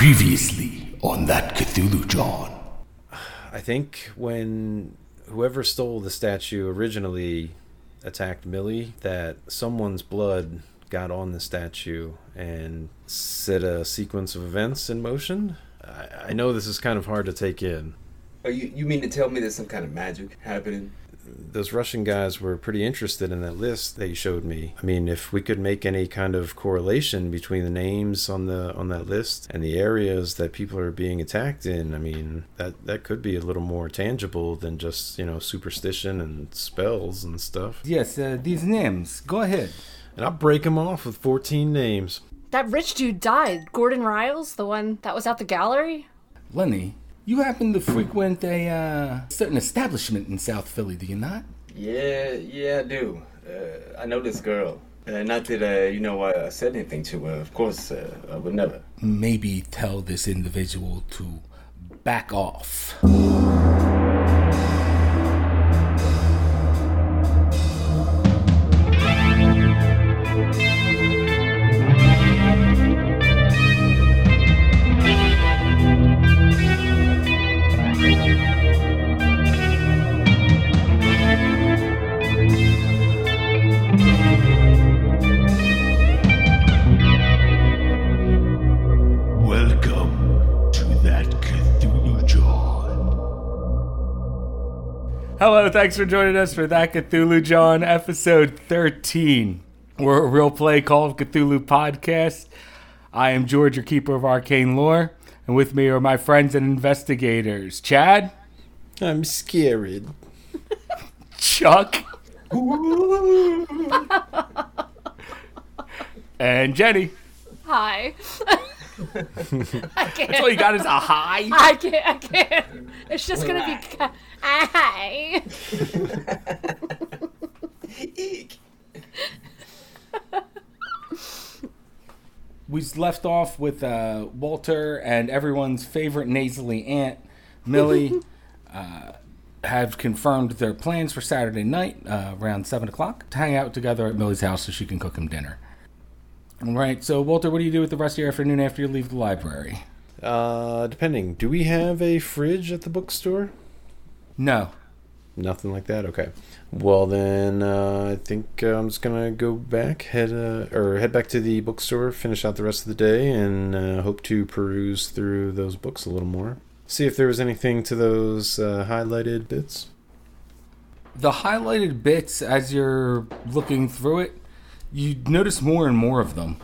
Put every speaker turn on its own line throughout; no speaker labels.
Previously on that Cthulhu Jawn.
I think when whoever stole the statue originally attacked Millie, that someone's blood got on the statue and set a sequence of events in motion. I, I know this is kind of hard to take in.
Oh, you, you mean to tell me there's some kind of magic happening?
Those Russian guys were pretty interested in that list that you showed me. I mean, if we could make any kind of correlation between the names on the on that list and the areas that people are being attacked in, I mean, that that could be a little more tangible than just, you know, superstition and spells and stuff.
Yes, uh, these names. Go ahead.
And I'll break them off with 14 names.
That rich dude died. Gordon Riles, the one that was at the gallery.
Lenny, you happen to frequent a uh, certain establishment in South Philly, do you not?
Yeah, yeah, I do. Uh, I know this girl. Uh, not that, uh, you know, I said anything to her. Of course, uh, I would never.
Maybe tell this individual to back off. Hello, thanks for joining us for that Cthulhu Jawn episode 13. We're a real play Call of Cthulhu podcast. I am George, your keeper of arcane lore, and with me are my friends and investigators Chad,
I'm scared.
Chuck, and Jenny.
Hi. I can't.
That's all you got is a high.
I can't. I can't. It's just gonna be. ca- Hi.
Eek.
We left off with uh, Walter and everyone's favorite nasally aunt, Millie, uh, have confirmed their plans for Saturday night uh, around 7 o'clock to hang out together at Millie's house so she can cook him dinner. All right, so Walter, what do you do with the rest of your afternoon after you leave the library?
Uh, depending. Do we have a fridge at the bookstore?
No.
Nothing like that. Okay. Well then, uh, I think uh, I'm just gonna go back, head uh, or head back to the bookstore, finish out the rest of the day, and uh, hope to peruse through those books a little more. See if there was anything to those uh, highlighted bits.
The highlighted bits, as you're looking through it, you notice more and more of them.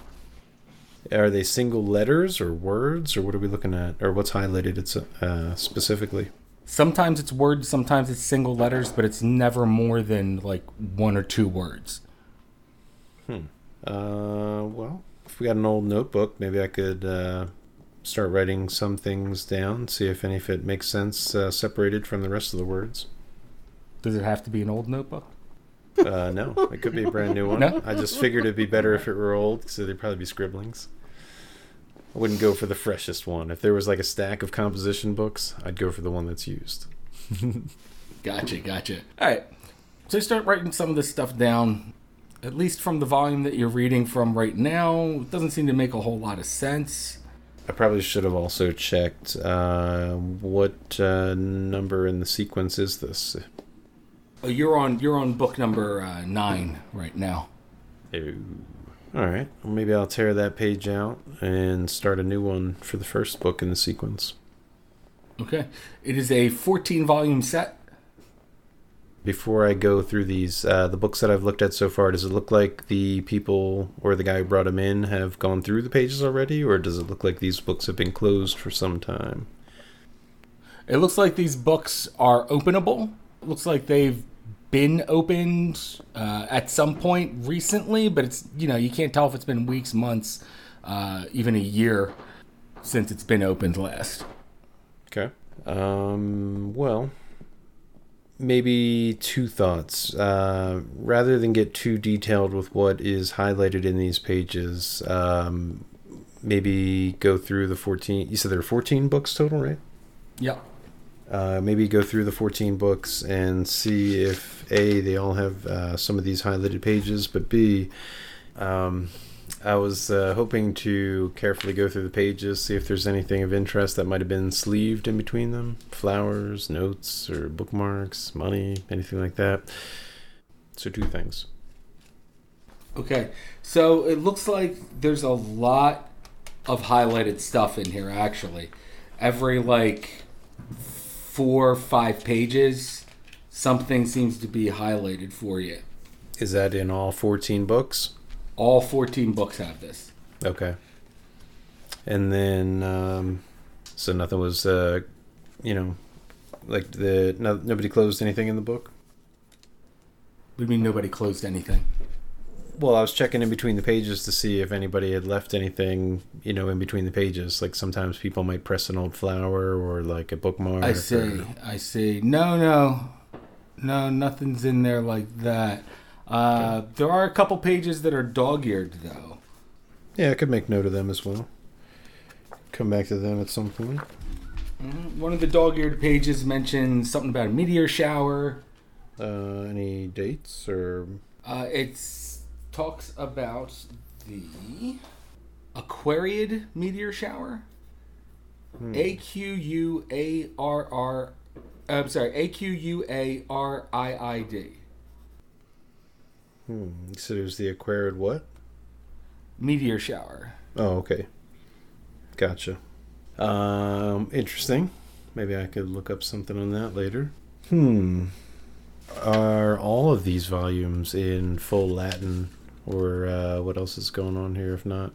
Are they single letters or words, or what are we looking at, or what's highlighted? It's uh, specifically.
Sometimes it's words, sometimes it's single letters, but it's never more than like one or two words. Hmm.
Uh, well, if we got an old notebook, maybe I could uh, start writing some things down, see if any of it makes sense uh, separated from the rest of the words.
Does it have to be an old notebook?
Uh, no, it could be a brand new one.
No?
I just figured it'd be better if it were old, so there'd probably be scribblings. I wouldn't go for the freshest one. If there was like a stack of composition books, I'd go for the one that's used.
Gotcha, gotcha. All right. So you start writing some of this stuff down. At least from the volume that you're reading from right now, it doesn't seem to make a whole lot of sense.
I probably should have also checked uh, what uh, number in the sequence is this.
Uh, You're on you're on book number uh, nine right now.
Ooh. All right. Well, maybe I'll tear that page out and start a new one for the first book in the sequence.
Okay. It is a 14 volume set.
Before I go through these, uh, the books that I've looked at so far, does it look like the people or the guy who brought them in have gone through the pages already, or does it look like these books have been closed for some time?
It looks like these books are openable. It looks like they've been opened uh, at some point recently, but it's you know you can't tell if it's been weeks, months, uh, even a year since it's been opened last.
Okay. Um, well, maybe two thoughts. Uh, rather than get too detailed with what is highlighted in these pages, um, maybe go through the 14. You said there are 14 books total, right?
Yep.
Uh, maybe go through the 14 books and see if A, they all have uh, some of these highlighted pages, but B, um, I was uh, hoping to carefully go through the pages, see if there's anything of interest that might have been sleeved in between them flowers, notes, or bookmarks, money, anything like that. So, two things.
Okay, so it looks like there's a lot of highlighted stuff in here. Actually, every like four five pages, something seems to be highlighted for you.
Is that in all 14 books?
All 14 books have this.
Okay. And then, um, so nothing was, uh, you know, like the no, nobody closed anything in the book.
What do you mean nobody closed anything?
Well, I was checking in between the pages to see if anybody had left anything, you know, in between the pages. Like sometimes people might press an old flower or like a bookmark.
I
or-
see. I see. No, no, no. Nothing's in there like that. Uh, there are a couple pages that are dog-eared though.
Yeah, I could make note of them as well. Come back to them at some point.
One of the dog-eared pages mentions something about a meteor shower.
Uh, any dates or
Uh, it talks about the Aquariid meteor shower. A Q U A R R. I'm sorry. A Q U A R I I D.
hmm, said it was the Aquariid what?
Meteor shower.
Oh, okay. Gotcha. Um, interesting. Maybe I could look up something on that later. Hmm. Are all of these volumes in full Latin, or uh, what else is going on here? If not,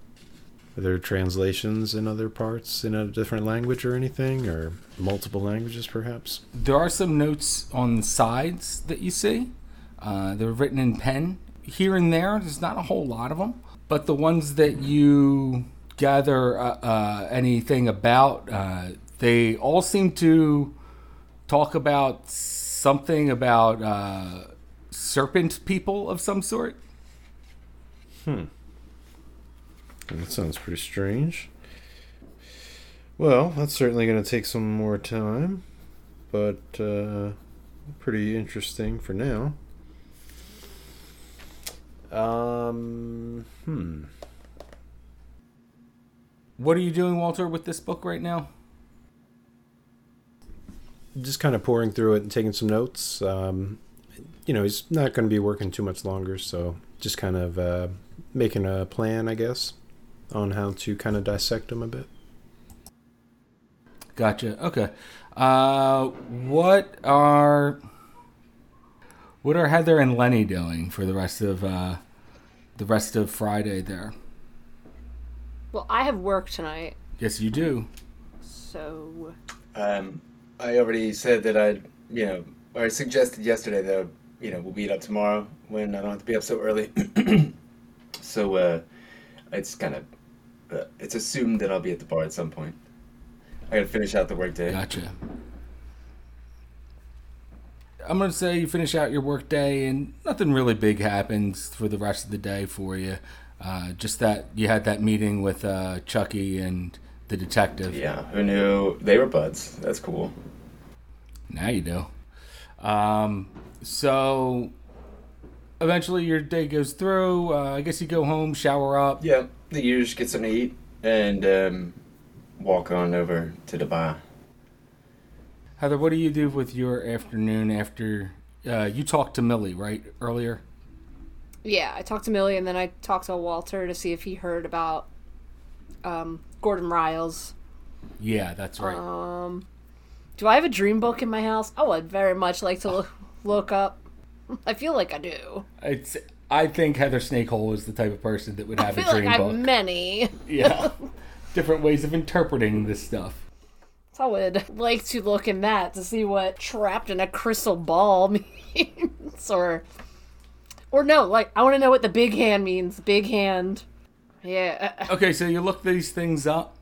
are there translations in other parts in a different language or anything, or multiple languages perhaps?
There are some notes on the sides that you see. Uh, they're written in pen. Here and there, there's not a whole lot of them. But the ones that you gather uh, uh, anything about, uh, they all seem to talk about something about uh, serpent people of some sort.
That sounds pretty strange. Well, that's certainly going to take some more time, but uh, pretty interesting for now. Um, hmm.
What are you doing, Walter, with this book right now?
Just kind of pouring through it and taking some notes. Um, you know, he's not going to be working too much longer, so just kind of uh, making a plan, I guess, on how to kind of dissect them a bit.
Gotcha. Okay. Uh, what are what are Heather and Lenny doing for the rest of uh, the rest of Friday? There.
Well, I have work tonight,
Yes, you do.
so
Um, I already said that I'd, you know, or I suggested yesterday that, you know, we'll meet up tomorrow when I don't have to be up so early. so, uh, it's kind of, uh, it's assumed that I'll be at the bar at some point. I gotta finish out the workday.
Gotcha. I'm gonna say you finish out your work day and nothing really big happens for the rest of the day for you. Uh, just that you had that meeting with uh, Chucky and the detective.
Yeah, who knew they were buds? That's cool.
Now you do. Um, so eventually your day goes through. Uh, I guess you go home, shower up.
Yeah, the usual get something to eat and um, walk on over to the bar.
Heather, what do you do with your afternoon after uh, you talked to Millie, right, earlier?
yeah, I talked to Millie and then I talked to Walter to see if he heard about um, Gordon Riles.
Yeah, that's right.
Um, do I have a dream book in my house? Oh I would very much like to look, look up. I feel like I do.
it's. I think Heather Snakehole is the type of person that would
I
have a
feel like
dream
I have many.
yeah, different ways of interpreting this stuff.
So I would like to look in that to see what trapped in a crystal ball means, or, or no, like I want to know what the big hand means. Big hand. Yeah.
Okay, so you look these things up,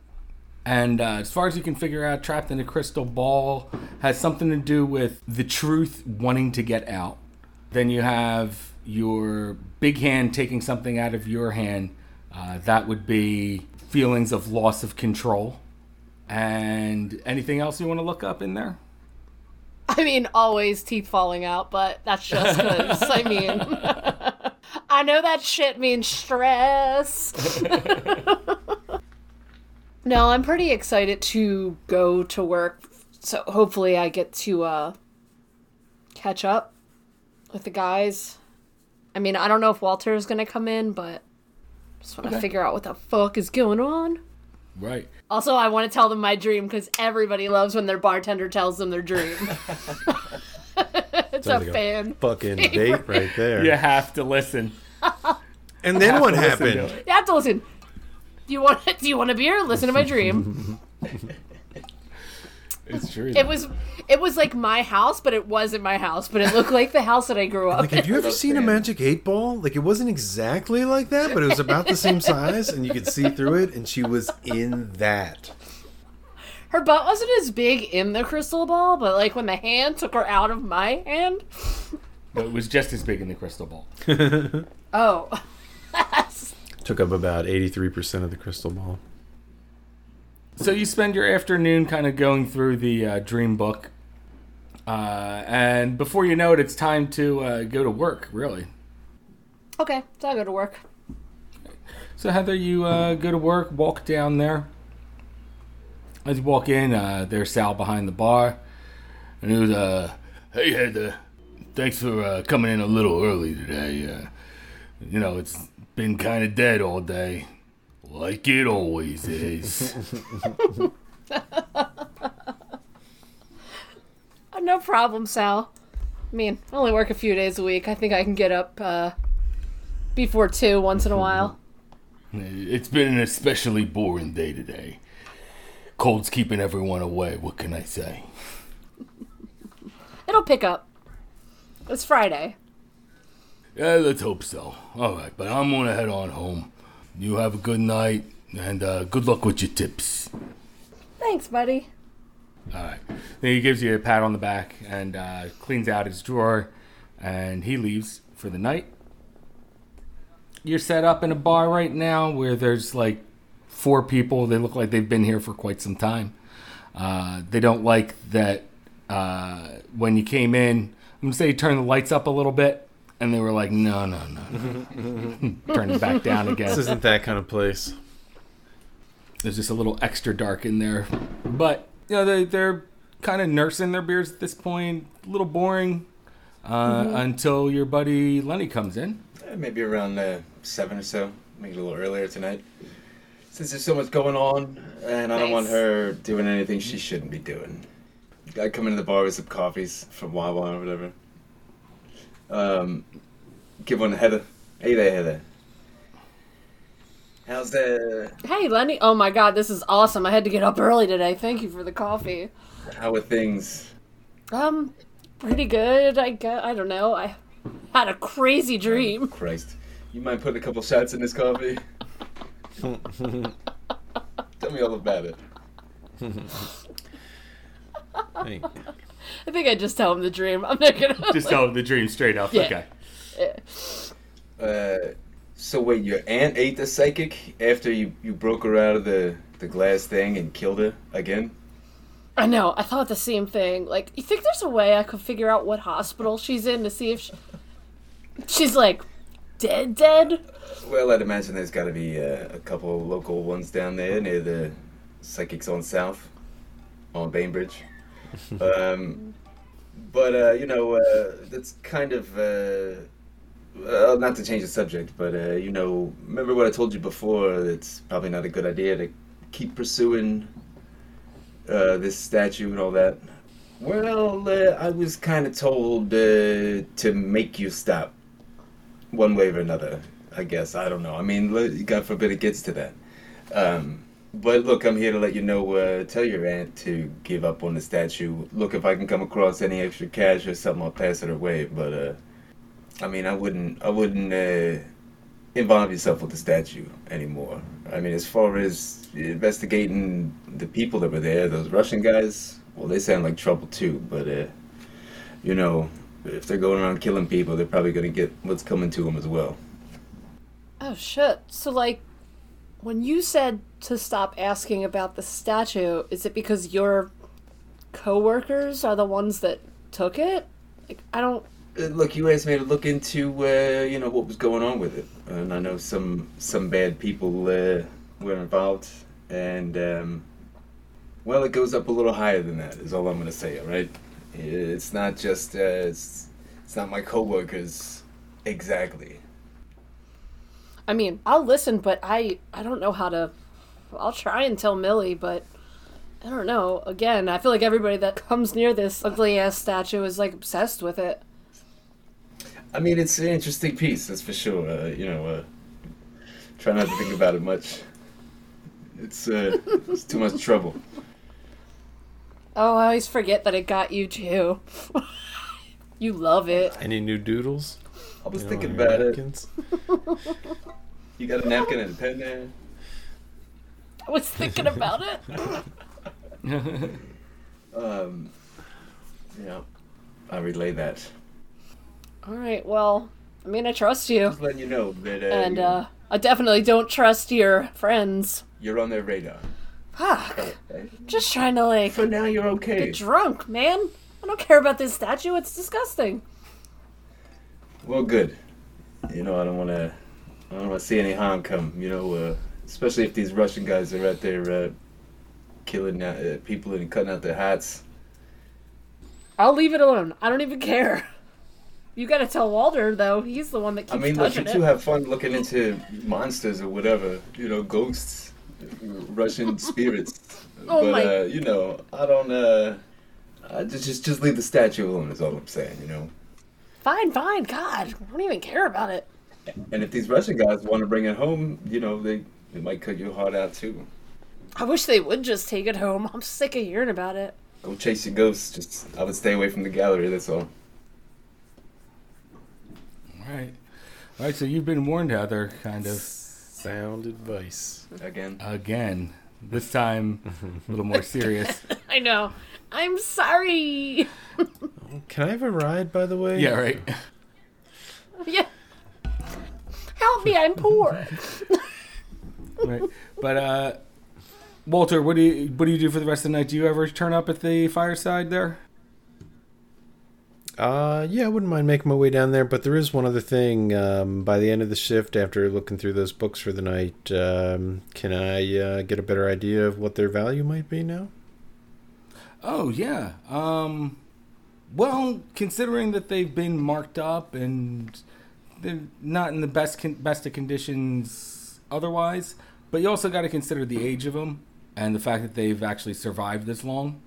and uh, as far as you can figure out, trapped in a crystal ball has something to do with the truth wanting to get out. Then you have your big hand taking something out of your hand. Uh, that would be feelings of loss of control. And anything else you want to look up in there?
I mean, always teeth falling out, but that's just because, I mean, I know that shit means stress. no, I'm pretty excited to go to work. So hopefully I get to uh catch up with the guys. I mean, I don't know if Walter is going to come in, but just want to
Okay.
figure out what the fuck is going on.
Right.
Also, I want to tell them my dream because everybody loves when their bartender tells them their dream. it's a
Sounds like a
fan.
Fucking date right there.
You have to listen.
And then what
to listen to
happened?
it.
You have to listen. Do you want? Do you want a beer? Listen to my dream.
It's true.
It was, it was like my house, but it wasn't my house. But it looked like the house that I grew up
Like, have you ever
love
seen a magic eight ball? Like, it wasn't exactly like that, but it was about the same size, and you could see through it, and she was in that.
Her butt wasn't as big in the crystal ball, but like when the hand took her out of my hand.
But it was just as big in the crystal ball.
Oh,
Took up about 83% of the crystal ball.
So you spend your afternoon kind of going through the uh, dream book, uh, and before you know it, it's time to uh, go to work. Really.
okay. So I go to work.
So Heather, you uh, go to work, walk down there. As you walk in, uh, there's Sal behind the bar, and he was, uh, "Hey Heather, thanks for uh, coming in a little early today. Uh, you know it's been kind of dead all day, like it always is."
No problem, Sal. I mean, I only work a few days a week. I think I can get up uh, before two once in a while.
It's been an especially boring day today. Cold's keeping everyone away. What can I say?
It'll pick up. It's Friday.
Yeah, let's hope so. All right, but I'm gonna head on home. You have a good night, and uh, good luck with your tips.
Thanks, buddy.
All right. Then he gives you a pat on the back and uh, cleans out his drawer, and he leaves for the night. You're set up in a bar right now where there's like four people. They look like they've been here for quite some time. Uh, they don't like that uh, when you came in. I'm gonna say you turn the lights up a little bit, and they were like, "No, no, no, no." turn it back down again.
This isn't that kind of place.
There's just a little extra dark in there. But, you know, they, they're kind of nursing their beers at this point. A little boring uh, until your buddy Lenny comes in.
Eh, maybe around uh, seven or so, maybe a little earlier tonight. Since there's so much going on, and I don't want her doing anything she shouldn't be doing. I come into the bar with some coffees from Wawa or whatever. Um, give one to Heather. Hey there, Heather. How's the?
Hey, Lenny. Oh my god, this is awesome. I had to get up early today. Thank you for the coffee.
How are things?
Um, pretty good. I guess. I don't know. I had a crazy dream.
Christ, you mind putting a couple shots in this coffee? Tell me all about it.
Hey,
I think I just tell him the dream. I'm not gonna.
Just tell him the dream straight up.
Yeah.
Okay.
Uh, so wait, your aunt ate the psychic after you, you broke her out of the, the glass thing and killed her again?
I know. I thought the same thing. Like, you think there's a way I could figure out what hospital she's in to see if she, she's like dead, dead?
Well, I'd imagine there's got to be uh, a couple local ones down there near the Psychics on South, on Bainbridge. um, but uh, you know, uh, that's kind of uh, not to change the subject, but uh, you know, remember what I told you before? It's probably not a good idea to keep pursuing uh, this statue and all that. Well, uh, I was kind of told to make you stop, one way or another. I guess I don't know. I mean, God forbid it gets to that. Um, but look, I'm here to let you know. Uh, tell your aunt to give up on the statue. Look, if I can come across any extra cash or something, I'll pass it her way. But uh, I mean, I wouldn't. I wouldn't uh, involve yourself with the statue anymore. I mean, as far as investigating the people that were there, those Russian guys, well, they sound like trouble too. But uh, you know, if they're going around killing people, they're probably going to get what's coming to them as well.
Oh shit. So like when you said to stop asking about the statue, is it because your coworkers are the ones that took it? Like I don't
uh, look, you asked me to look into, uh, you know, what was going on with it, and I know some some bad people uh, were involved, and um, well, it goes up a little higher than that. Is all I'm gonna say. All right, it's not just uh, it's it's not my coworkers exactly.
I mean, I'll listen, but I I don't know how to. I'll try and tell Millie, but I don't know. Again, I feel like everybody that comes near this ugly ass statue is like obsessed with it.
I mean, it's an interesting piece, that's for sure. Uh, you know, uh, try not to think about it much. It's uh, it's too much trouble.
Oh, I always forget that it got you too. you love it.
Any new doodles?
I was
You
thinking
on your
about it. You got a napkin and a pen there?
I was thinking about it.
Um, yeah, I relay that.
All right, well, I mean, I trust you,
Just letting you know that uh,
and uh, I definitely don't trust your friends.
you're on their radar.
Fuck. Just trying to like
For now, you're okay.
get drunk, man. I don't care about this statue. It's disgusting.
Well, good. You know, I don't want to. I don't want to see any harm come. You know, uh, especially if these Russian guys are out there uh, killing uh, people and cutting out their hats.
I'll leave it alone. I don't even care. You gotta tell Walter though. He's the one that keeps
I mean, look, you two have fun looking into monsters or whatever. You know, ghosts, Russian spirits.
Oh
but
my-
uh, you know, I don't. uh I just just just leave the statue alone. Is all I'm saying. You know.
Fine, fine. God, I don't even care about it.
And if these Russian guys want to bring it home, you know, they they might cut your heart out too.
I wish they would just take it home. I'm sick of hearing about it.
Go chase your ghosts. Just I would stay away from the gallery. That's all.
All right. All right, so you've been warned, Heather, kind of.
Sound advice.
Again.
Again. This time, a little more serious.
I know. I'm sorry.
Can I have a ride, by the way?
Yeah, right.
yeah. Help me, I'm poor.
right. But uh, Walter, what do you what do you do for the rest of the night? Do you ever turn up at the fireside there?
Uh, yeah, I wouldn't mind making my way down there, but there is one other thing. Um, by the end of the shift, after looking through those books for the night, um, can I uh, get a better idea of what their value might be now?
Oh yeah. Um, well, considering that they've been marked up and they're not in the best con- best of conditions otherwise, but you also got to consider the age of them and the fact that they've actually survived this long.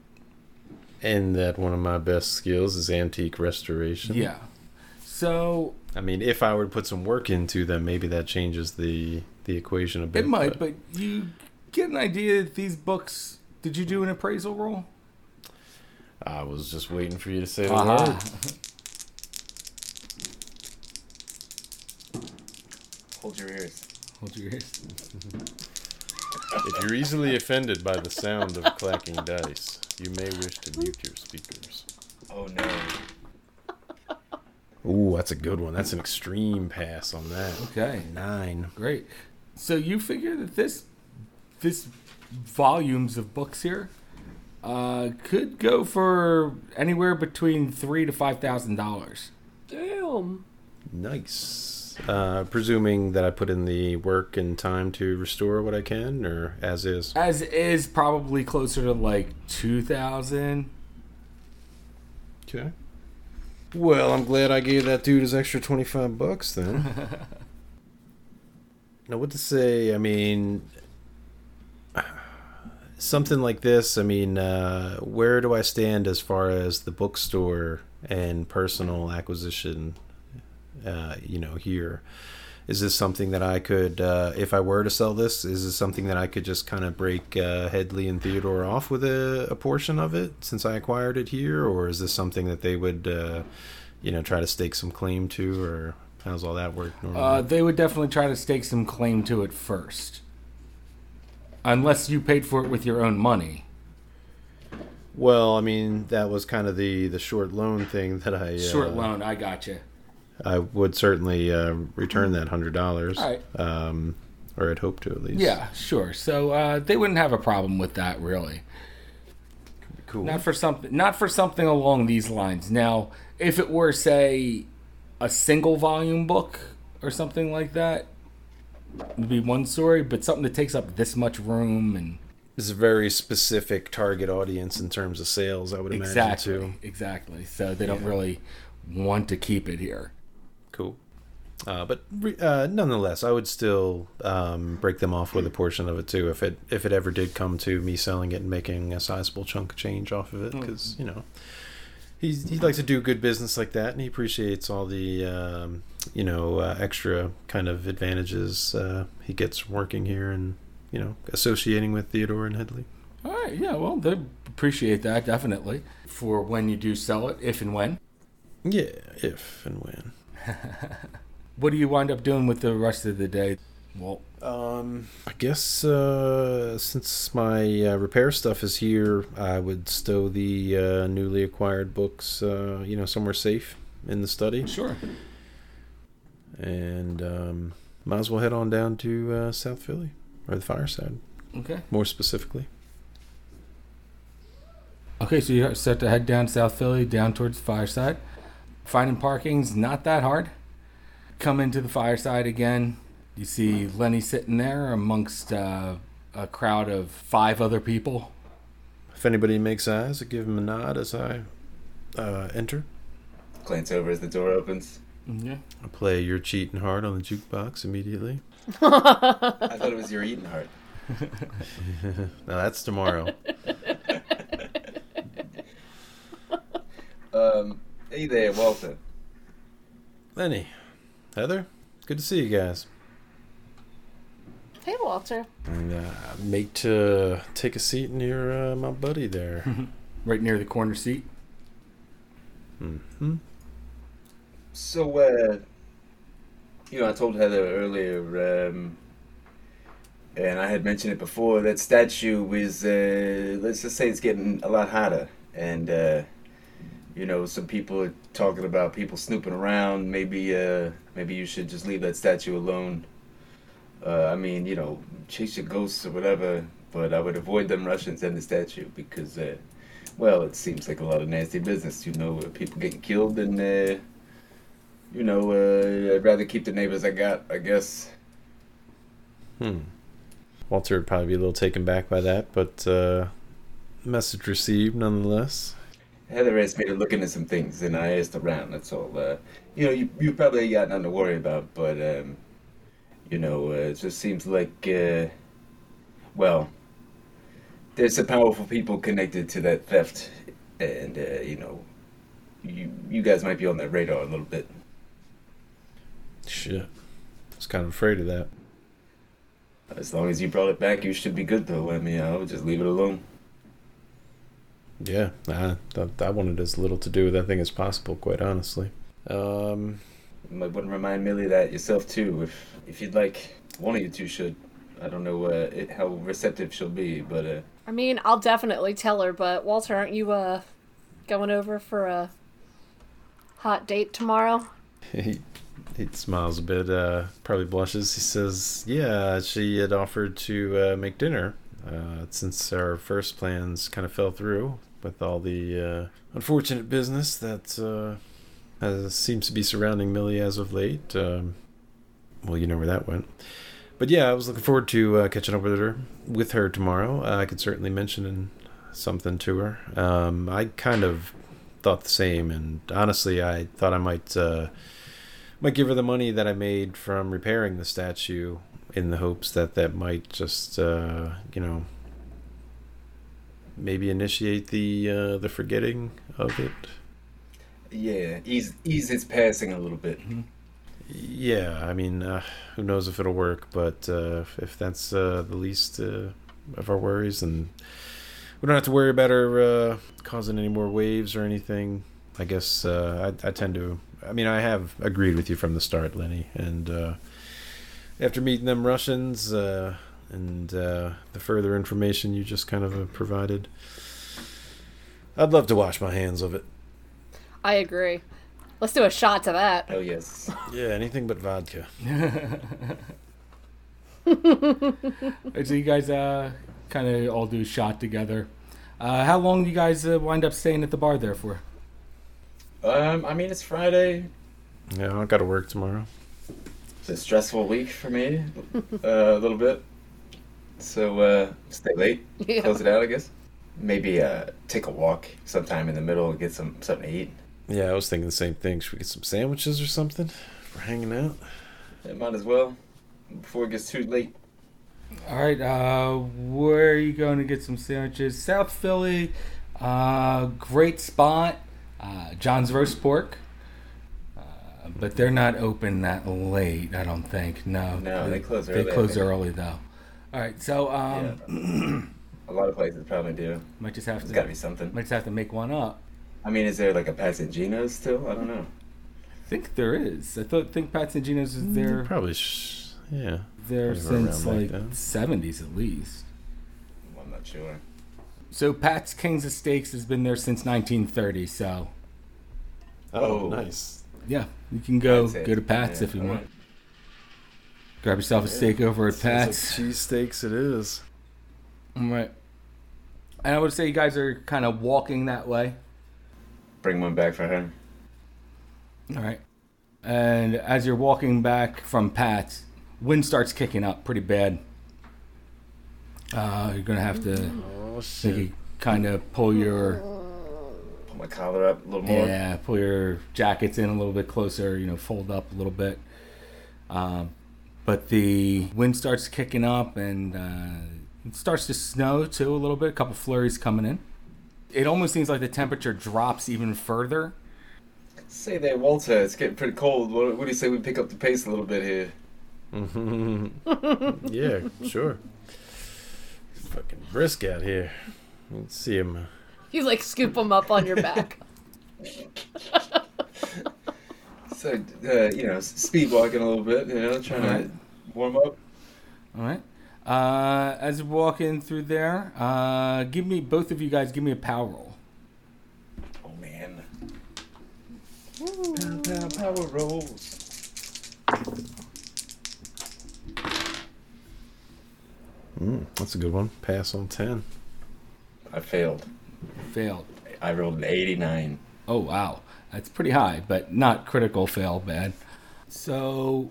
And that one of my best skills is antique restoration.
Yeah. So
I mean, if I were to put some work into them, maybe that changes the the equation a bit.
it might, but you get an idea that these books. Did you do an appraisal roll?
I was just waiting for you to say the
Uh-huh.
word.
Hold your ears.
Hold your ears.
If you're easily offended by the sound of clacking dice, you may wish to mute your speakers.
Oh no.
Ooh, that's a good one. That's an extreme pass on that.
Okay.
Nine.
Great. So you figure that this this volumes of books here uh, could go for anywhere between three to five thousand dollars.
Damn.
Nice. Uh, presuming that I put in the work and time to restore what I can, or as is.
As is probably closer to like two thousand.
Okay. Well, I'm glad I gave that dude his extra 25 bucks then. now, what to say? I mean, something like this, I mean, uh, where do I stand as far as the bookstore and personal acquisition, uh, you know, here? Is this something that I could, uh, if I were to sell this, is this something that I could just kind of break uh, Headley and Theodore off with a, a portion of it since I acquired it here? Or is this something that they would, uh, you know, try to stake some claim to? Or how's all that work normally?
Uh, they would definitely try to stake some claim to it first, unless you paid for it with your own money.
well, I mean, that was kind of the, the short loan thing that I. Uh,
Short loan, I got you.
I would certainly uh, return that $100.
All right.
Um, or I'd hope to at least.
Yeah, sure. So uh, they wouldn't have a problem with that, really.
Cool.
Not for something. Not for something along these lines. Now, if it were, say, a single volume book or something like that, would be one story. But something that takes up this much room and
It's a very specific target audience in terms of sales, I would imagine
exactly,
too.
exactly. So they don't really want to keep it here.
Cool. Uh, but uh, nonetheless, I would still um, break them off with a portion of it too, if it if it ever did come to me selling it and making a sizable chunk of change off of it, because you know he's, he likes to do good business like that, and he appreciates all the um, you know uh, extra kind of advantages uh, he gets working here and you know associating with Theodore and Headley.
All right. Yeah. Well, they appreciate that definitely for when you do sell it, if and when.
Yeah, if and when.
What do you wind up doing with the rest of the day? Well,
Um, I guess uh, since my uh, repair stuff is here, I would stow the uh, newly acquired books, uh, you know, somewhere safe in the study,
sure.
and um, might as well head on down to uh, South Philly or the fireside,
Okay.
more specifically.
Okay, so you're set to head down South Philly, down towards the fireside. Finding parking's not that hard. Come into the fireside again. You see Lenny sitting there amongst uh, a crowd of five other people.
If anybody makes eyes, I give him a nod as I uh, enter.
Glance over as the door opens.
Yeah.
I play "Your Cheating Heart" on the jukebox immediately.
I thought it was your eating heart.
Now that's tomorrow.
Um, hey there, Walter.
Lenny, Heather, good to see you guys.
Hey, Walter.
And uh, make to take a seat near uh, my buddy there.
Right near the corner seat.
hmm
So, uh, you know, I told Heather earlier, um, and I had mentioned it before, that statue is, uh, let's just say it's getting a lot hotter. And, uh, you know, some people are talking about people snooping around. Maybe, uh, maybe you should just leave that statue alone. Uh, I mean, you know, chase your ghosts or whatever, but I would avoid them Russians and the statue because, uh, well, it seems like a lot of nasty business, you know, uh, people getting killed and, uh, you know, uh, I'd rather keep the neighbors I got, I guess.
Hmm. Walter would probably be a little taken back by that, but uh, message received nonetheless.
Heather asked me to look into some things, and I asked around. That's all. Uh, you know, you you probably got nothing to worry about, but um, you know, uh, it just seems like, uh, well, there's some powerful people connected to that theft, and uh, you know, you you guys might be on their radar a little bit.
Shit. I was kind of afraid of that.
As long as you brought it back, you should be good, though. I mean, I would just leave it alone.
Yeah, I, I wanted as little to do with that thing as possible, quite honestly. Um,
You might want to remind Millie that yourself too, if if you'd like. One of you two should. I don't know uh, it, how receptive she'll be, but uh,
I mean, I'll definitely tell her, but Walter, aren't you uh going over for a hot date tomorrow?
he, he smiles a bit, uh, probably blushes. He says, Yeah, she had offered to uh, make dinner uh, since our first plans kind of fell through with all the uh, unfortunate business that uh, has, seems to be surrounding Millie as of late. Um, well, you know where that went. But yeah, I was looking forward to uh, catching up with her with her tomorrow. Uh, I could certainly mention something to her. Um, I kind of thought the same, and honestly, I thought I might uh, might give her the money that I made from repairing the statue in the hopes that that might just uh, you know maybe initiate the uh, the forgetting of it.
Yeah, ease ease its passing a little bit.
Yeah, I mean, uh, who knows if it'll work, but uh, if that's uh, the least uh, of our worries, and we don't have to worry about her uh, causing any more waves or anything, I guess uh, I, I tend to. I mean, I have agreed with you from the start, Lenny, and after meeting them Russians and the further information you just kind of provided, I'd love to wash my hands of it.
I agree. Let's do a shot to that.
Oh yes,
Yeah, anything but vodka.
Alright, so you guys uh, kind of all do a shot together. Uh, how long do you guys uh, wind up staying at the bar there for?
Um, I mean, it's Friday.
Yeah, I got to work tomorrow.
It's a stressful week for me, uh, a little bit. So uh, stay late,
Yeah.
close it out, I guess. Maybe uh, take a walk sometime in the middle and get some something to eat.
Yeah, I was thinking the same thing. Should we get some sandwiches or something for hanging out?
Yeah, might as well before it gets too late.
All right, uh, where are you going to get some sandwiches? South Philly, uh, great spot. Uh, John's Roast Pork. Uh, but they're not open that late, I don't think. No,
No, they close early, They
close early though. All right, so um,
Yeah. a lot of places probably do.
might just have
There's
to
got to be something.
might just have to make one up.
I mean, is there like a Pasagino's still? I don't know.
I think there is. I thought think Pat's and Geno's is mm, there
Probably, sh- yeah.
there
Probably
since like seventies at least.
I'm not sure.
So Pat's Kings of Steaks has been there since 1930. So
Oh,
Oh.
nice.
yeah, you can go go to Pat's
Yeah,
if you want.
right.
Grab yourself a steak over at Pat's.
like cheesesteaks it is.
All right. And I would say you guys are kind of walking that way.
Bring one back for him.
All right. And as you're walking back from Pat's, wind starts kicking up pretty bad. Uh, you're gonna have to
Oh
maybe kind of pull your
Pull my collar up a little more.
yeah, pull your jackets in a little bit closer. You know, fold up a little bit. Um, but the wind starts kicking up, and uh, it starts to snow too a little bit. A couple flurries coming in. It almost seems like the temperature drops even further.
Say there, Walter. It's getting pretty cold. What, what do you say we pick up the pace a little bit here?
yeah, sure. It's fucking brisk out here. Let's see him.
You like scoop him up on your back.
So, uh, you know, speed walking a little bit. You know, trying
Alright.
to warm up.
All right. Uh, as we walk in through there, uh, give me both of you guys give me a power roll.
Oh man. Pow, pow, power rolls.
Mm, that's a good one. Pass on 10.
I failed.
Failed.
I rolled an 89.
Oh wow, that's pretty high, but not critical fail bad. So,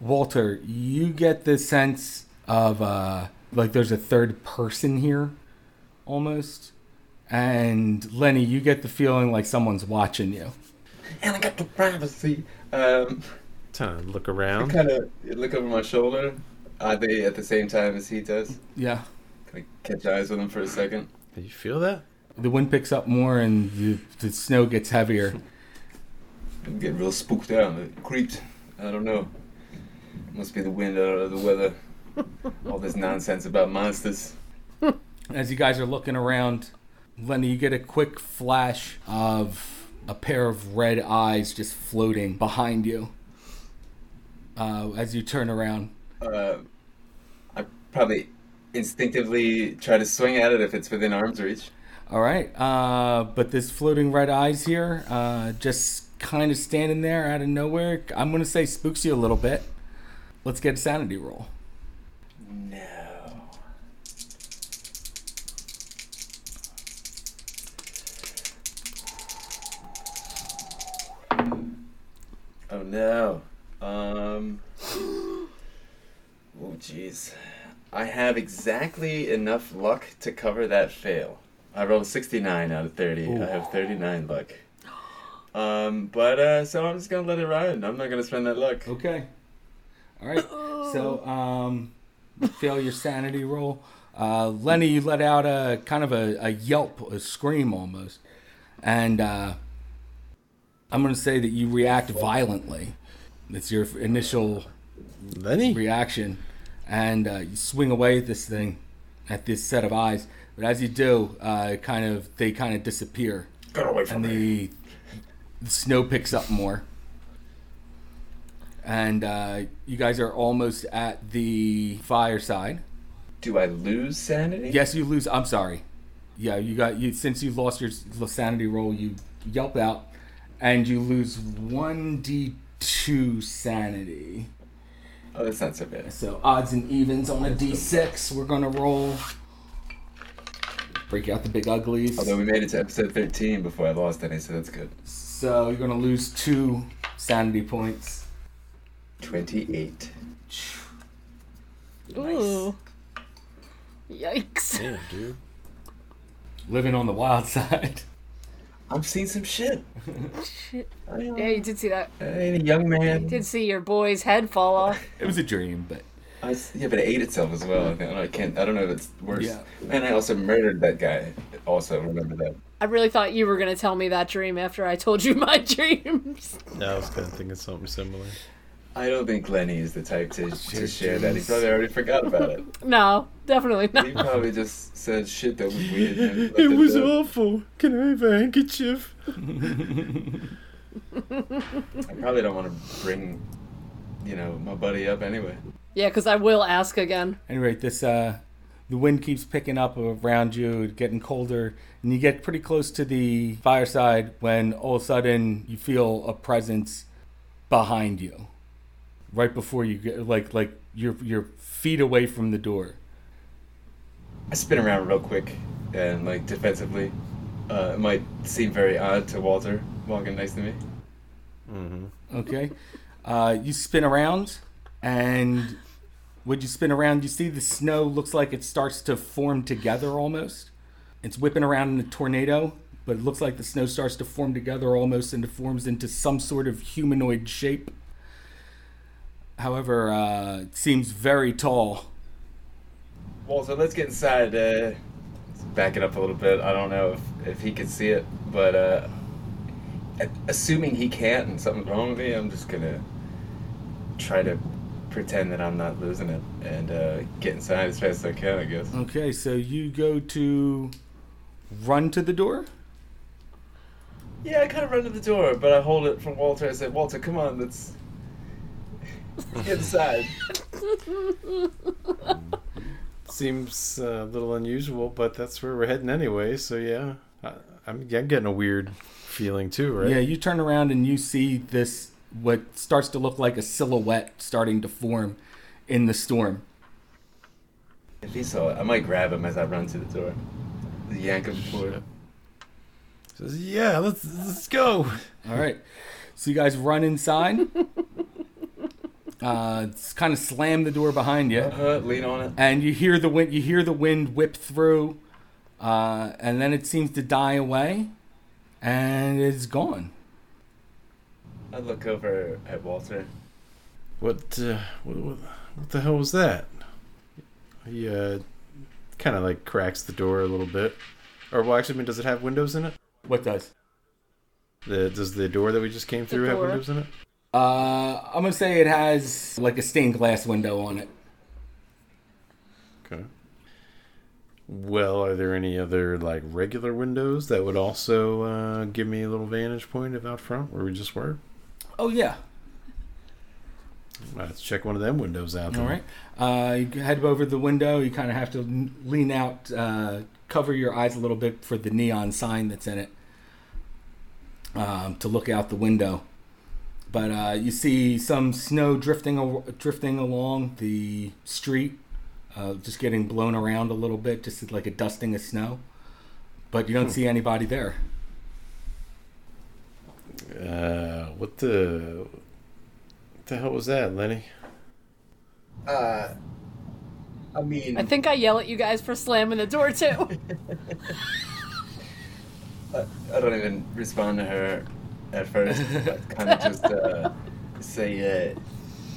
Walter, you get the sense of uh, like there's a third person here, almost, and Lenny, you get the feeling like someone's watching you.
And I got the privacy. Um,
Time to look
I
around.
kind of look over my shoulder. Are they at the same time as he does?
Yeah,
Can I catch eyes with him for a second?
Do you feel that?
the wind picks up more and the, the snow gets heavier.
I'm getting real spooked out. like, Creeped. I don't know. Must be the wind out of the weather. All this nonsense about monsters.
As you guys are looking around, Lenny, you get a quick flash of a pair of red eyes just floating behind you. Uh, as you turn around,
Uh, I probably instinctively try to swing at it if it's within arm's reach.
all right. Uh, but this floating red eyes here, uh, just kind of standing there out of nowhere. I'm gonna say spooks you a little bit. Let's get a sanity roll.
No. Oh no. Um. Oh jeez. I have exactly enough luck to cover that fail. I rolled 69 out of 30. I have 39 luck. Um, but uh, so I'm just gonna let it ride. I'm not gonna spend that luck.
Okay. All right. So, um, fail your sanity roll. Uh, Lenny, you let out a kind of a, a yelp, a scream almost, and uh, I'm going to say that you react violently. It's your initial
Lenny?
reaction, and uh, you swing away at this thing, at this set of eyes. But as you do, uh, kind of they kind of disappear
Get away from
and
me.
the, the snow picks up more. And uh, you guys are almost at the fireside.
Do I lose sanity?
Yes, you lose. I'm sorry. Yeah, you got you since you've lost your sanity roll. You yelp out, and you lose one d2 sanity.
Oh, that's not so bad.
So odds and evens on a d6. We're gonna roll. Break out the big uglies.
Although we made it to episode 13 before I lost any, so that's good.
So you're gonna lose two sanity points.
28.
Ooh. Yikes.
Damn, dude.
Living on the wild side.
I'm seeing some shit.
Shit. Yeah, you did see that.
I ain't a young man.
You Did see your boy's head fall off.
It was a dream, but
I s yeah, but it ate itself as well. I. I, don't know, I can't. I don't know if it's worse.
Yeah.
And I also murdered that guy. Also, remember that.
I really thought you were gonna tell me that dream after I told you my dreams.
Yeah, I was kind of thinking something similar.
I don't think Lenny is the type to, to share that. He probably already forgot about it.
No, definitely not.
He probably just said shit that was weird. and
It was
there.
awful. Can I have a handkerchief?
I probably don't want to bring, you know, my buddy up anyway.
Yeah, because I will ask again.
anyway, this uh, the wind keeps picking up around you, getting colder, and you get pretty close to the fireside when all of a sudden you feel a presence behind you, right before you get like like you're you're feet away from the door.
I spin around real quick and like defensively. Uh, it might seem very odd to Walter walking next to me.
Okay. Uh, you spin around, and when you spin around, you see the snow looks like it starts to form together almost. It's whipping around in a tornado, but it looks like the snow starts to form together almost and it forms into some sort of humanoid shape. However, uh, seems very tall.
Walter, let's get inside. Uh, let's back it up a little bit. I don't know if, if he can see it, but uh, assuming he can't and something's wrong with me, I'm just gonna try to pretend that I'm not losing it and uh, get inside as fast as I can, I guess.
Okay, so you go to run to the door.
Yeah, I kind of run to the door, but I hold it from Walter. I said, Walter, come on, let's inside.
Seems uh, a little unusual, but that's where we're heading anyway. So yeah, I, I'm, I'm getting a weird feeling too, right?
Yeah, you turn around and you see this what starts to look like a silhouette starting to form in the storm.
If he saw it, I might grab him as I run to the door. Yank him forward.
Says, yeah, let's let's go.
All right. So you guys run inside. Uh, kind of slam the door behind you,
Uh, lean on it.
and you hear the wind. You hear the wind whip through, uh, and then it seems to die away, and it's gone.
I look over at Walter.
What, uh, what, what, what the hell was that? He uh, kind of like cracks the door a little bit. Or well, actually, I mean, does it have windows in it?
What does?
The, does the door that we just came through have windows in it?
Uh, I'm gonna say it has like a stained glass window on it.
Okay. Well, are there any other like regular windows that would also uh, give me a little vantage point of out front where we just were?
Oh yeah.
Let's check one of them windows out.
All right. Uh, you head over the window. You kind of have to lean out, uh, cover your eyes a little bit for the neon sign that's in it um, to look out the window. But uh, you see some snow drifting drifting along the street, uh, just getting blown around a little bit, just like a dusting of snow. But you don't see anybody there.
Uh, what the what the hell was that, Lenny?
Uh, I mean,
I think I yell at you guys for slamming the door too.
I, I don't even respond to her at first. I kind of just uh, say, uh,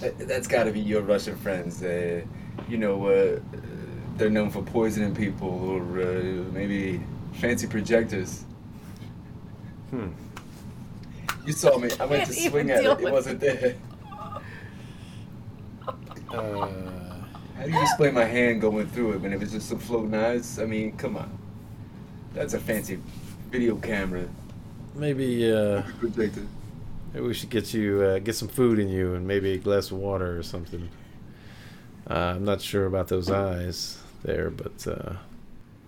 "That- "That's got to be your Russian friends. Uh, you know, uh, they're known for poisoning people, or uh, maybe fancy projectors."
Hmm.
You saw me. I went to swing at it. It wasn't there.
Uh,
How do you explain my hand going through it when it was just some floating eyes? I mean, come on. That's a fancy video camera
maybe uh,
projector.
maybe we should get you uh, get some food in you and maybe a glass of water or something. Uh, I'm not sure about those eyes there, but uh,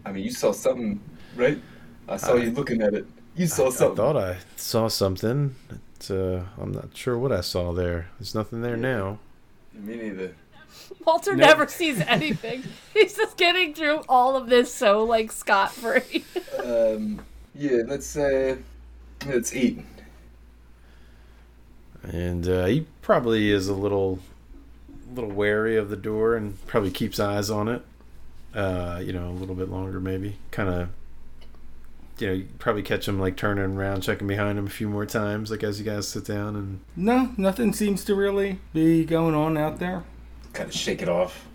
I mean, you saw something, right? I saw
I-
you looking at it. You saw
I, I
something.
thought I saw something. But, uh, I'm not sure what I saw there. There's nothing there now.
Me neither.
Walter
No.
never sees anything. He's just getting through all of this so like scot free.
Um, yeah, let's uh, let's eat.
And uh, he probably is a little, little wary of the door and probably keeps eyes on it. Uh, you know, a little bit longer maybe. Kind of, you know, you probably catch him like turning around, checking behind him a few more times, like as you guys sit down and
No, nothing seems to really be going on out there.
Kind of shake it off.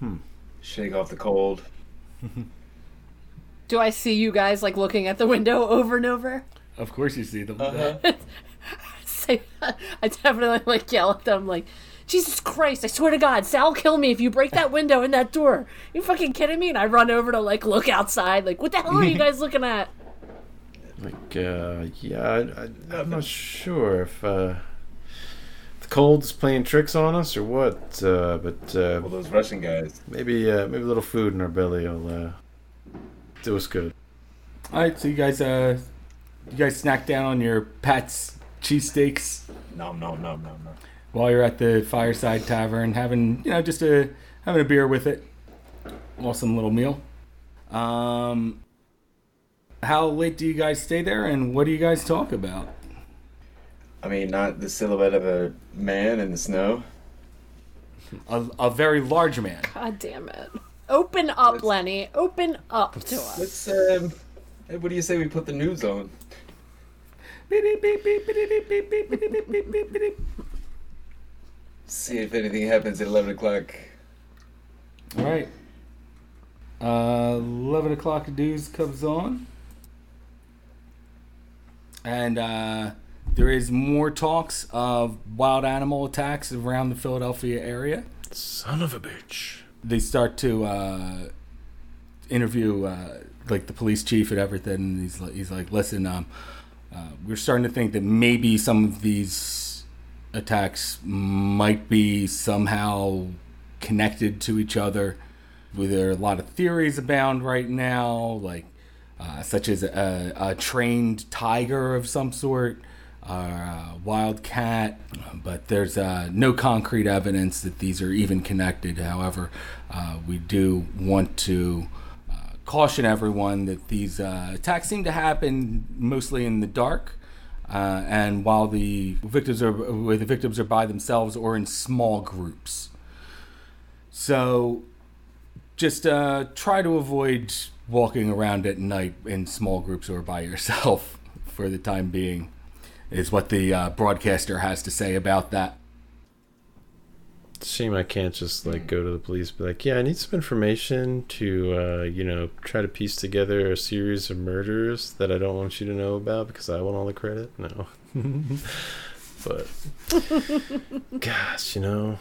Hmm.
Shake off the cold.
Do I see you guys like looking at the window over and over?
Of course, you see them.
Uh-huh.
I definitely like yell at them like, Jesus Christ! I swear to God, Sal will kill me if you break that window in that door. You fucking kidding me? And I run over to like look outside. Like, what the hell are you guys looking at?
like, uh, yeah, I, I, I'm not sure if uh, the cold's playing tricks on us or what. Uh, but uh,
All those Russian guys.
maybe, uh, maybe a little food in our belly will uh, do was good.
All right, so you guys, uh, you guys snack down on your Pat's cheesesteaks
Nom nom nom nom nom.
while you're at the Fireside Tavern, having you know just a having a beer with it. Awesome little meal. Um, how late do you guys stay there, and what do you guys talk about?
I mean, not the silhouette of a man in the snow.
A, a very large man.
God damn it! Open up,
Let's-
Lenny. Open up to us.
Let's. Um, hey, what do you say we put the news on? See if anything happens at eleven o'clock.
All right. Uh, 11 o'clock news comes on. And uh, there is more talks of wild animal attacks around the Philadelphia area.
Son of a bitch.
They start to uh, interview uh, like the police chief and everything. And he's like, he's like, listen, um, uh, we're starting to think that maybe some of these attacks might be somehow connected to each other. There are a lot of theories abound right now, like uh, such as a, a trained tiger of some sort, or a wild. But there's uh, no concrete evidence that these are even connected. However, uh, we do want to uh, caution everyone that these uh, attacks seem to happen mostly in the dark. Uh, and while the victims are where the victims are by themselves or in small groups, so just uh, try to avoid walking around at night in small groups or by yourself for the time being, is what the uh, broadcaster has to say about that.
Shame I can't just like go to the police be like, yeah, I need some information to, uh, you know, try to piece together a series of murders that I don't want you to know about because I want all the credit. No. but, gosh, you know,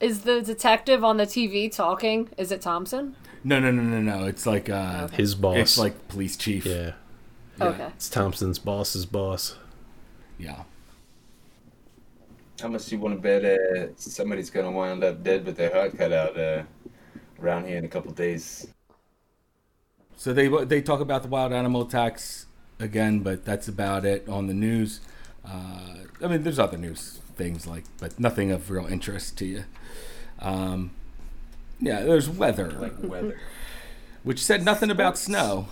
Is the detective on the TV talking? Is it Thompson?
No, no, no, no, no. It's like uh,
his boss.
it's like police chief.
yeah,
Yeah.
Okay.
it's Thompson's boss's boss.
Yeah.
How much do you want to bet uh, somebody's gonna wind up dead with their heart cut out uh, around here in a couple days?
So they they talk about the wild animal attacks again, but that's about it on the news. Uh, I mean, there's other news things like, but nothing of real interest to you. Um, yeah, there's weather,
Like weather.
which said nothing about snow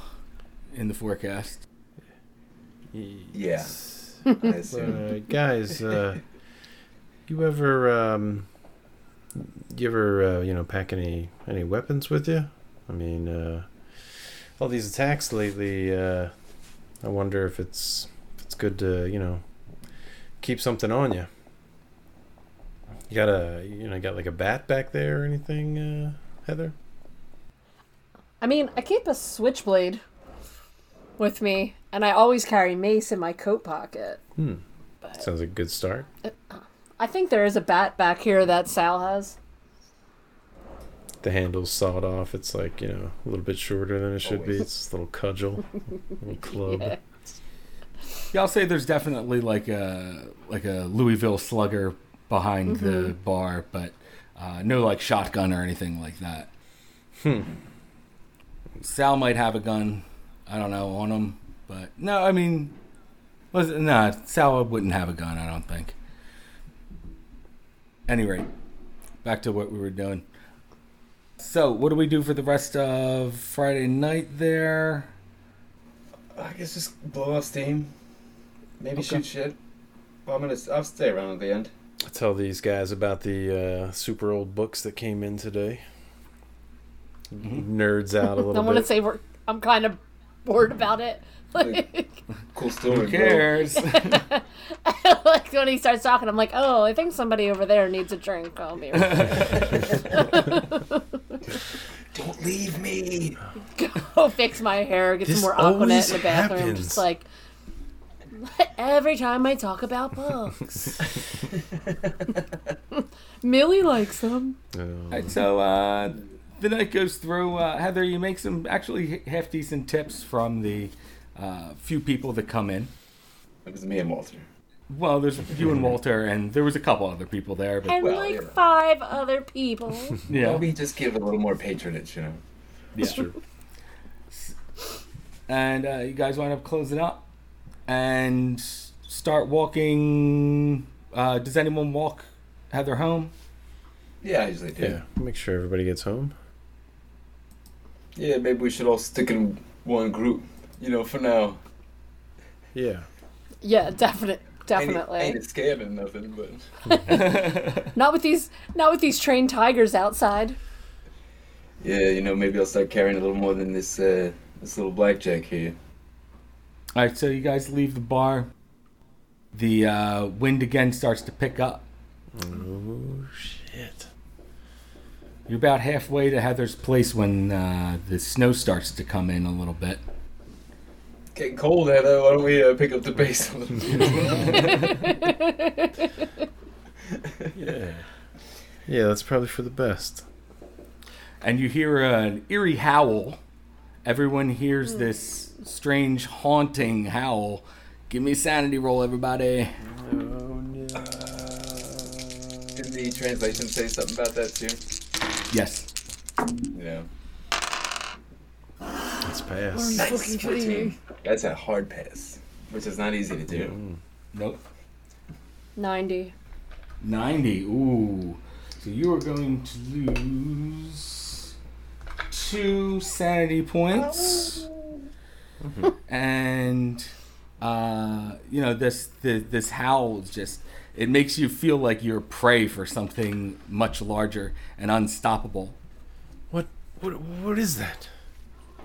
in the forecast.
Yeah. I.
Uh, guys, uh, you ever, um, you ever, uh, you know, pack any any weapons with you? I mean, uh, all these attacks lately. Uh, I wonder if it's if it's good to, you know, keep something on you. You got a, you know, got like a bat back there or anything, uh, Heather?
I mean, I keep a switchblade with me, and I always carry mace in my coat pocket.
Hmm. Sounds like a good start.
I think there is a bat back here that Sal has.
The handle's sawed off. It's like you know a little bit shorter than it should be. It's a little cudgel, a little club.
Yeah.
Yeah, I'll say there's definitely like a like a Louisville Slugger behind the bar, but uh, no like shotgun or anything like that.
Hmm.
Sal might have a gun, I don't know, on him, but no, I mean, was nah, Sal wouldn't have a gun, I don't think. any rate, back to what we were doing. So, what do we do for the rest of Friday night there?
I guess just blow off steam. Maybe
Okay.
shoot shit. Well, I'm gonna. I'll stay around at the end.
Tell these guys about the uh, super old books that came in today. Nerds out a little
I want to say we're. I'm kind of bored about it. Like,
Cool story.
Who
bro.
cares?
like when he starts talking, I'm like, oh, I think somebody over there needs a drink. I'll be right
Don't leave me.
go fix my hair, get
This
some more Aqua Net
always
in the bathroom.
happens.
Just like every time I talk about books. Millie likes them.
Oh.
Alright, so uh, the night goes through. Uh, Heather, you make some actually half decent tips from the uh, few people that come in.
It was me and Walter.
Well, there's you and Walter, and there was a couple other people there, but
And
Well,
like
yeah.
five other people.
yeah,
Maybe just give a little more patronage, you know.
yeah. And uh, you guys wind up closing up and start walking. Uh, does anyone walk Heather home?
Yeah, I usually do.
Yeah, make sure everybody gets home.
Yeah, maybe we should all stick in one group. You know, for now.
Yeah.
yeah, definite, definitely.
Ain't, ain't scared of nothing, but
Not with these, not with these trained tigers outside.
yeah, you know, maybe I'll start carrying a little more than this uh, this little blackjack here.
All right, so you guys leave the bar. The uh, wind again starts to pick up.
Oh shit.
You're about halfway to Heather's place when uh, the snow starts to come in a little bit.
Getting cold, Heather. Why don't we uh, pick up the pace a little bit?
Yeah. Yeah, that's probably for the best.
And you hear an eerie howl. Everyone hears this strange, haunting howl. Give me a sanity roll, everybody.
Oh no.
Didn't the translation say something about that too?
Yes.
You know,
Let's pass.
Nice.
nice 14. That's a hard pass, which is not easy to do.
Nope.
Ninety.
90. Ooh. So you are going to lose two sanity points. and uh, you know this the, this howl is just it makes you feel like you're prey for something much larger and unstoppable.
What what what is that?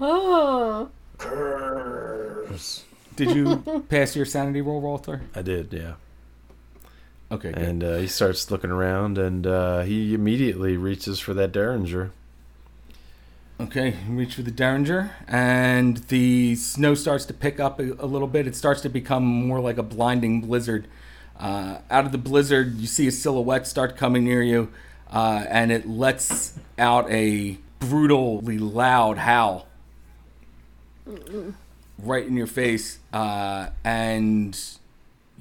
Oh.
Curse.
Did you pass your sanity roll, Walter?
I did, yeah.
Okay, good.
And uh, he starts looking around, and uh, he immediately reaches for that derringer.
Okay, reach for the Derringer, and the snow starts to pick up a, a little bit. It starts to become more like a blinding blizzard. Uh, out of the blizzard, you see a silhouette start coming near you, uh, and it lets out a brutally loud howl right in your face. Uh, and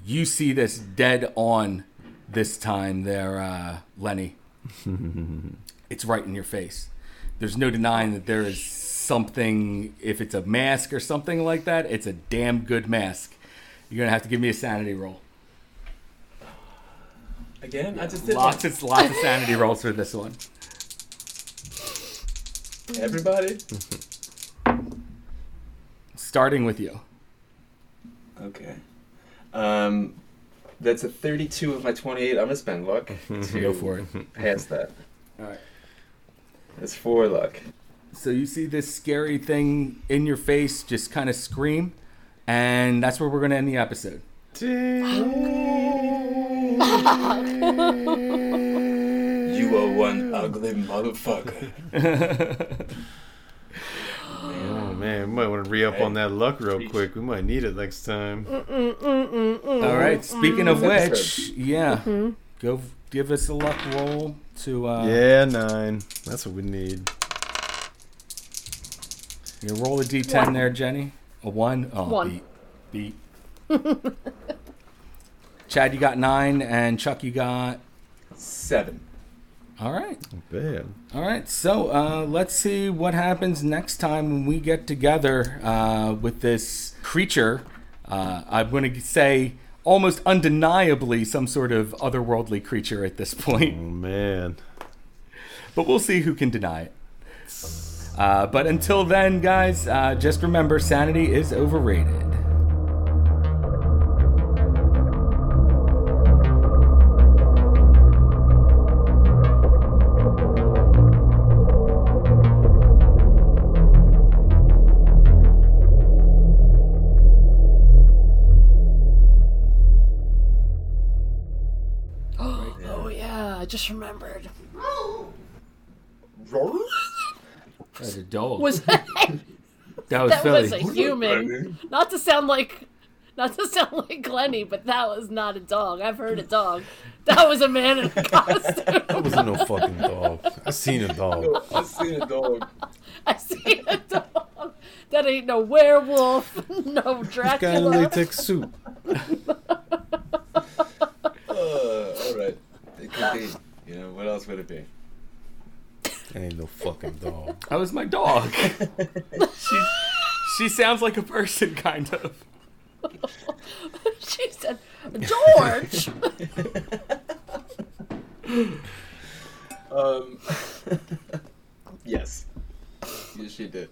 you see this dead on this time there, uh, Lenny. it's right in your face there's no denying that there is something if it's a mask or something like that it's a damn good mask you're gonna have to give me a sanity roll
Again, I just did
lots of lots of sanity rolls for this one
one. Everybody.
starting with you
Okay. Um, that's a 32 of my 28. I'm gonna spend luck to
go for it
pass that.
all right
That's four luck.
so you see this scary thing in your face just kind of scream and that's where we're gonna end the episode
You are one ugly motherfucker.
Man, we might want to re up on that luck real quick. We might need it next time.
Mm, mm, mm, all right speaking of
mm-hmm.
which yeah mm-hmm. go give us a luck roll to uh
Yeah, nine. That's what we need.
You roll a d10 there, Jenny. A one. Oh,
One.
beat. Beat. Chad, you got nine, and Chuck, you got.
Seven.
All right.
Bad.
All right. So uh, let's see what happens next time when we get together uh, with this creature. Uh, I'm going to say almost undeniably some sort of otherworldly creature at this point.
Oh man.
but we'll see who can deny it. Uh, but until then, guys, uh, just remember sanity is overrated. Dog.
Was that,
that was
that
Philly.
was a human? Not to sound like, not to sound like Glenny, but that was not a dog. I've heard a dog. That was a man in a costume.
That wasn't no fucking dog. I seen a dog.
I've seen a dog.
I seen a dog. That ain't no werewolf, no
Guy in a
Dracula.
latex suit.
Uh, all right. It could be. You know, what else would it be?
That ain't no fucking dog.
That was my dog. she, she sounds like a person, kind of.
She said, George.
Um. yes. Yes, she did.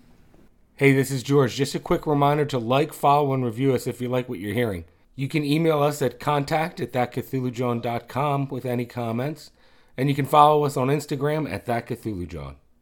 Hey, this is George. Just a quick reminder to like, follow, and review us if you like what you're hearing. You can email us at contact at thatcthulhujawn.com with any comments, and you can follow us on Instagram at That Cthulhu thatcthulhujawn.